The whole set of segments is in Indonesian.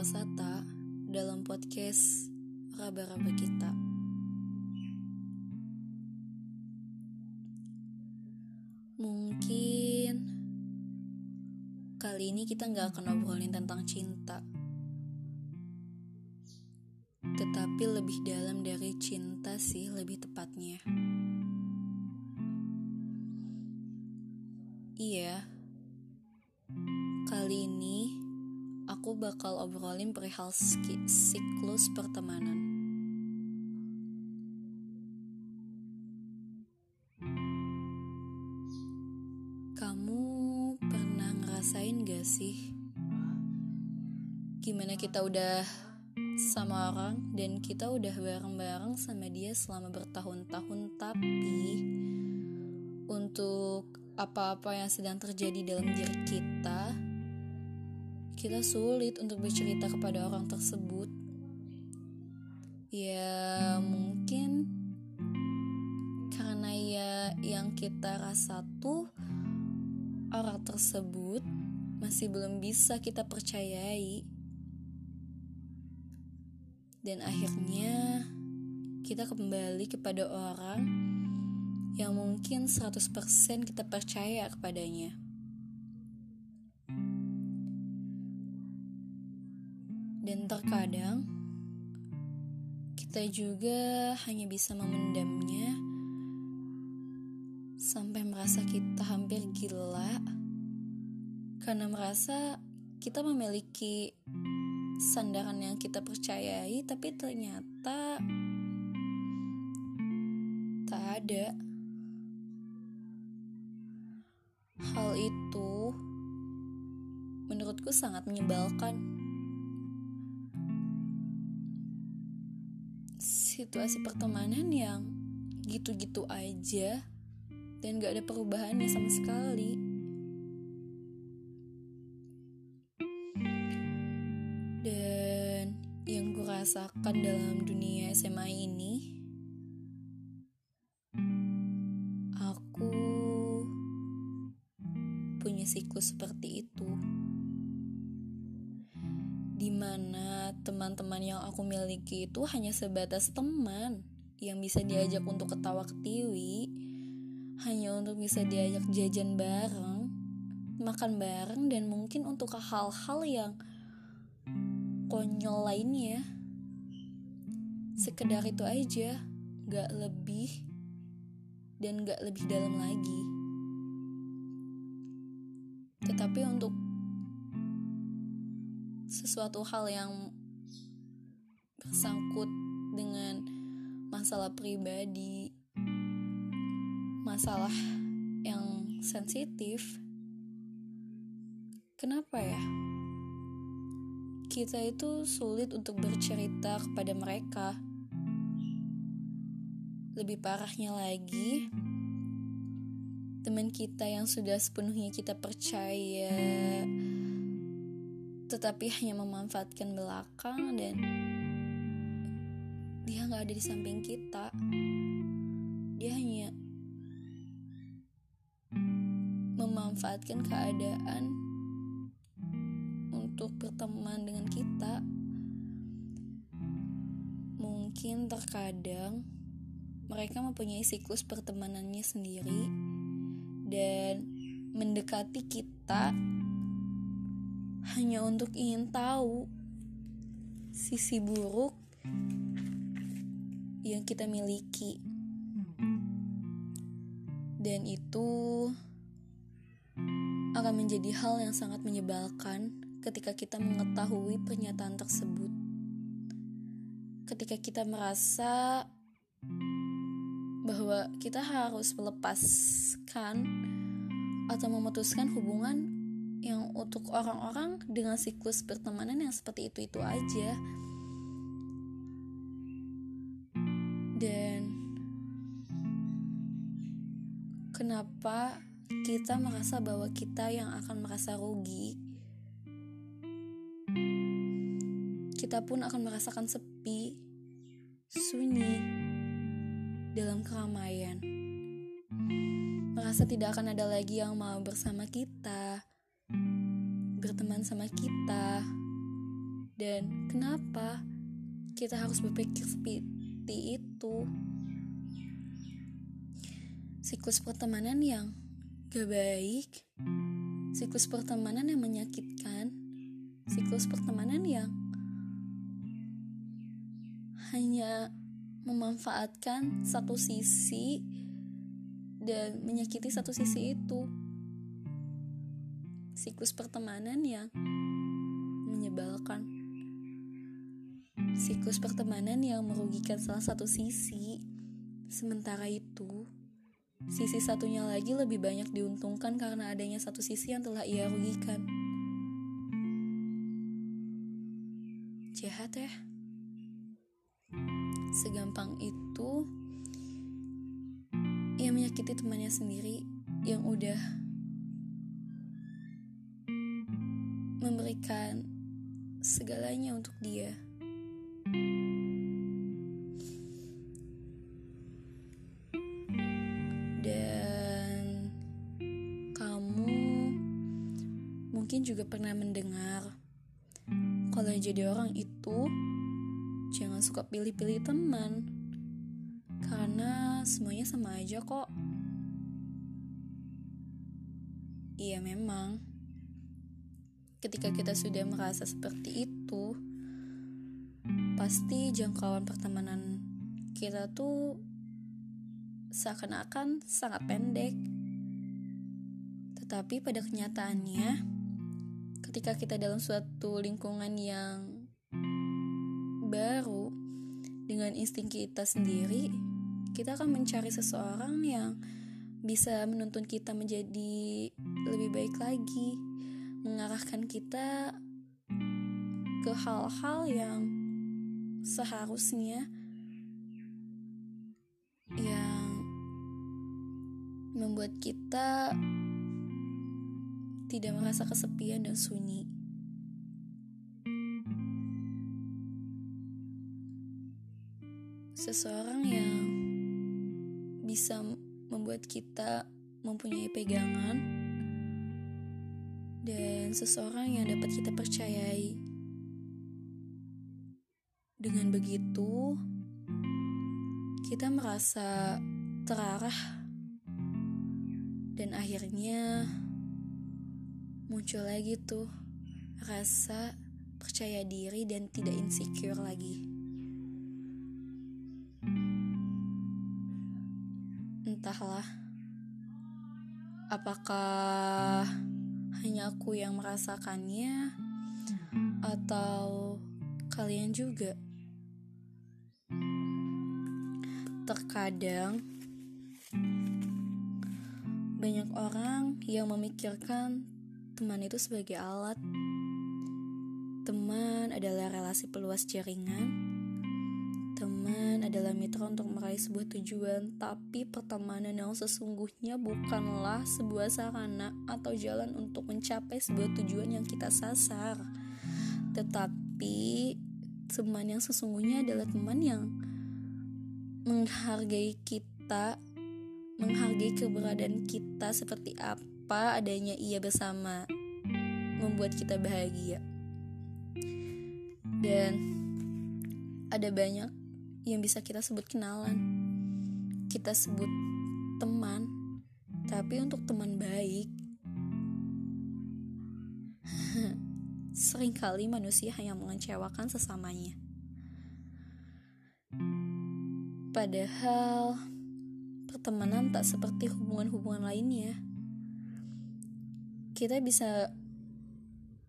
Wasata dalam podcast Raba-Raba Kita. Mungkin kali ini kita nggak akan ngobrolin tentang cinta, tetapi lebih dalam dari cinta sih lebih tepatnya. Iya, kali ini aku bakal obrolin perihal siklus pertemanan. Kamu pernah ngerasain gak sih? Gimana kita udah sama orang dan kita udah bareng-bareng sama dia selama bertahun-tahun tapi untuk apa-apa yang sedang terjadi dalam diri kita, kita sulit untuk bercerita kepada orang tersebut. Ya, mungkin karena ya yang kita rasa tuh orang tersebut masih belum bisa kita percayai. Dan akhirnya kita kembali kepada orang yang mungkin 100% kita percaya kepadanya. Kita juga hanya bisa memendamnya sampai merasa kita hampir gila karena merasa kita memiliki sandaran yang kita percayai tapi ternyata tak ada. Hal itu menurutku sangat menyebalkan. Situasi pertemanan yang gitu-gitu aja dan gak ada perubahannya sama sekali. Dan yang gue rasakan dalam dunia SMA ini teman-teman yang aku miliki itu hanya sebatas teman yang bisa diajak untuk ketawa ketiwi, hanya untuk bisa diajak jajan bareng, makan bareng, dan mungkin untuk hal-hal yang konyol lainnya. Sekedar itu aja, gak lebih dan gak lebih dalam lagi. Tetapi untuk sesuatu hal yang bersangkut dengan masalah pribadi, masalah yang sensitif, kenapa ya? Kita itu sulit untuk bercerita kepada mereka. Lebih parahnya lagi, teman kita yang sudah sepenuhnya kita percaya tetapi hanya memanfaatkan belakang dan nggak ada di samping kita. Dia hanya memanfaatkan keadaan untuk berteman dengan kita. Mungkin terkadang mereka mempunyai siklus pertemanannya sendiri dan mendekati kita hanya untuk ingin tahu sisi buruk yang kita miliki. Dan itu akan menjadi hal yang sangat menyebalkan ketika kita mengetahui pernyataan tersebut. Ketika kita merasa bahwa kita harus melepaskan atau memutuskan hubungan yang untuk orang-orang dengan siklus pertemanan yang seperti itu-itu aja. Kenapa kita merasa bahwa kita yang akan merasa rugi? Kita pun akan merasakan sepi, sunyi, dalam keramaian. Merasa tidak akan ada lagi yang mau bersama kita, berteman sama kita, Dan kenapa kita harus berpikir seperti itu? Siklus pertemanan yang gak baik, siklus pertemanan yang menyakitkan, siklus pertemanan yang hanya memanfaatkan satu sisi dan menyakiti satu sisi itu. Siklus pertemanan yang menyebalkan. Siklus pertemanan yang merugikan salah satu sisi. Sementara itu, sisi satunya lagi lebih banyak diuntungkan karena adanya satu sisi yang telah ia rugikan. Jahat ya. Segampang itu ia menyakiti temannya sendiri yang udah memberikan segalanya untuk dia. Mendengar kalau jadi orang itu jangan suka pilih-pilih teman karena semuanya sama aja kok. Iya memang. Ketika kita sudah merasa seperti itu, pasti jangkauan pertemanan kita tuh seakan-akan sangat pendek. Tetapi pada kenyataannya, ketika kita dalam suatu lingkungan yang baru dengan insting kita sendiri, kita akan mencari seseorang yang bisa menuntun kita menjadi lebih baik lagi, mengarahkan kita ke hal-hal yang seharusnya yang membuat kita tidak merasa kesepian dan sunyi. Seseorang yang bisa membuat kita mempunyai pegangan dan seseorang yang dapat kita percayai. Dengan begitu, kita merasa terarah dan akhirnya muncul lagi tuh rasa percaya diri dan tidak insecure lagi. Entahlah, apakah hanya aku yang merasakannya atau kalian juga? Terkadang banyak orang yang memikirkan teman itu sebagai alat. Teman adalah relasi peluas jaringan. Teman adalah mitra untuk meraih sebuah tujuan, tapi pertemanan yang sesungguhnya bukanlah sebuah sarana atau jalan untuk mencapai sebuah tujuan yang kita sasar. Tetapi teman yang sesungguhnya adalah teman yang menghargai kita menghargai keberadaan kita seperti apa adanya ia bersama membuat kita bahagia. Dan ada banyak yang bisa kita sebut kenalan. Kita sebut teman tapi untuk teman baik sering kali manusia hanya mengecewakan sesamanya. Padahal pertemanan tak seperti hubungan-hubungan lainnya. Kita bisa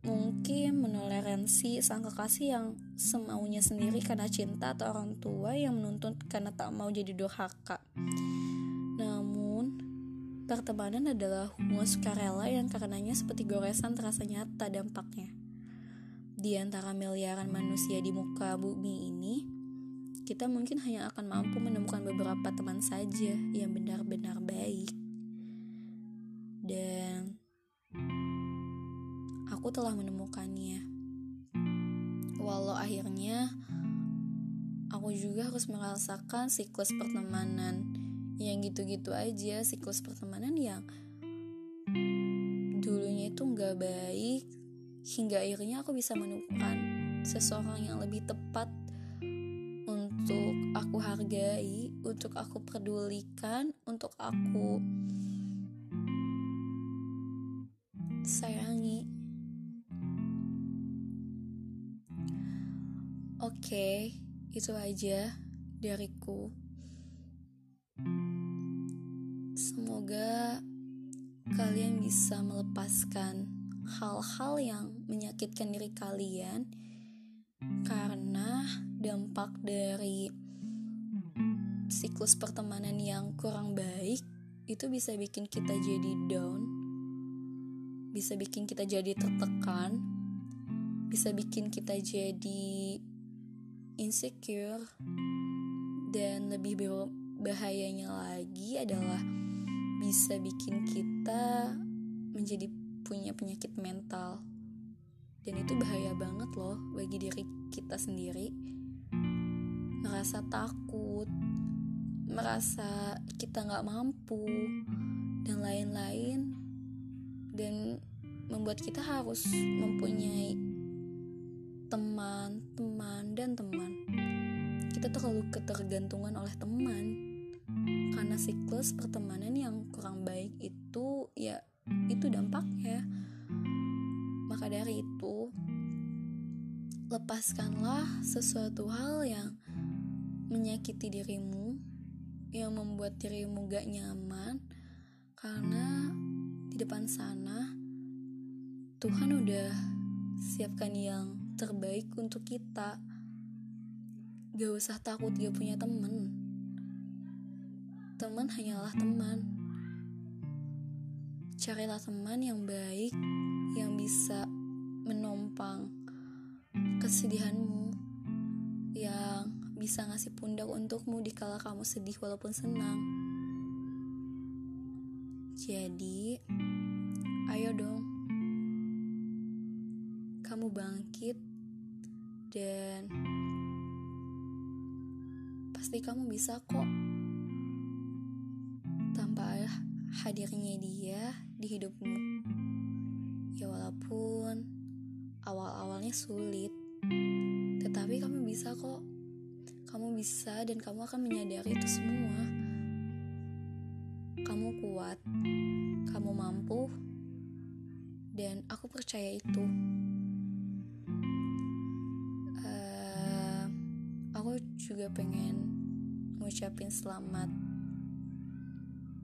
mungkin menoleransi sang kekasih yang semaunya sendiri karena cinta atau orang tua yang menuntut karena tak mau jadi durhaka. Namun, pertemanan adalah hubungan sukarela yang karenanya seperti goresan terasa nyata dampaknya. Di antara miliaran manusia di muka bumi ini, kita mungkin hanya akan mampu menemukan beberapa teman saja yang benar-benar baik. Dan aku telah menemukannya. Walau akhirnya aku juga harus merasakan siklus pertemanan yang gitu-gitu aja, siklus pertemanan yang dulunya itu nggak baik hingga akhirnya aku bisa menemukan seseorang yang lebih tepat untuk aku hargai, untuk aku pedulikan, untuk aku Oke, itu aja dariku. Semoga kalian bisa melepaskan hal-hal yang menyakitkan diri kalian karena dampak dari siklus pertemanan yang kurang baik itu bisa bikin kita jadi down, bisa bikin kita jadi tertekan, bisa bikin kita jadi insecure, dan lebih bahayanya lagi adalah bisa bikin kita menjadi punya penyakit mental. Dan itu bahaya banget loh bagi diri kita sendiri. Merasa takut merasa kita nggak mampu dan lain-lain. Dan membuat kita harus mempunyai teman, teman, dan teman. Kita terlalu ketergantungan oleh teman. Karena siklus pertemanan yang kurang baik itu ya itu dampaknya. Maka dari itu lepaskanlah sesuatu hal yang menyakiti dirimu yang membuat dirimu gak nyaman. Karena di depan sana Tuhan udah siapkan yang terbaik untuk kita. Gak usah takut gak punya temen. Teman hanyalah teman. Carilah teman yang baik yang bisa menompang kesedihanmu, yang bisa ngasih pundak untukmu di kala kamu sedih walaupun senang. Jadi, ayo dong, kamu bangkit dan pasti kamu bisa kok tanpa hadirnya dia di hidupmu. Ya walaupun awal-awalnya sulit, tetapi kamu bisa kok. Kamu bisa dan kamu akan menyadari itu semua. Kamu kuat, kamu mampu, dan aku percaya itu. Juga pengen ngucapin selamat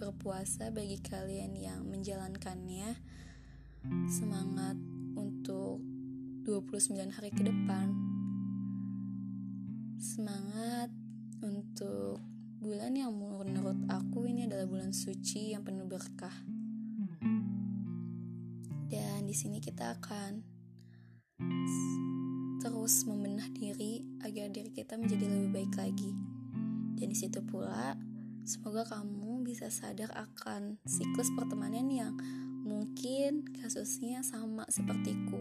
berpuasa bagi kalian yang menjalankannya. Semangat untuk 29 hari ke depan. Semangat untuk bulan yang menurut aku ini adalah bulan suci yang penuh berkah. Dan di sini kita akan terus membenah diri agar diri kita menjadi lebih baik lagi. Dan di situ pula semoga kamu bisa sadar akan siklus pertemanan yang mungkin kasusnya sama sepertiku.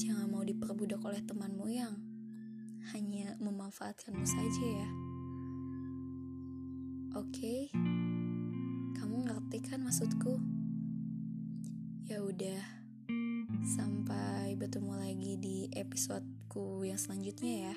Jangan mau diperbudak oleh temanmu yang hanya memanfaatkanmu saja ya. Oke, kamu ngerti kan maksudku? Ya udah, sampai bertemu lagi di episodeku yang selanjutnya ya.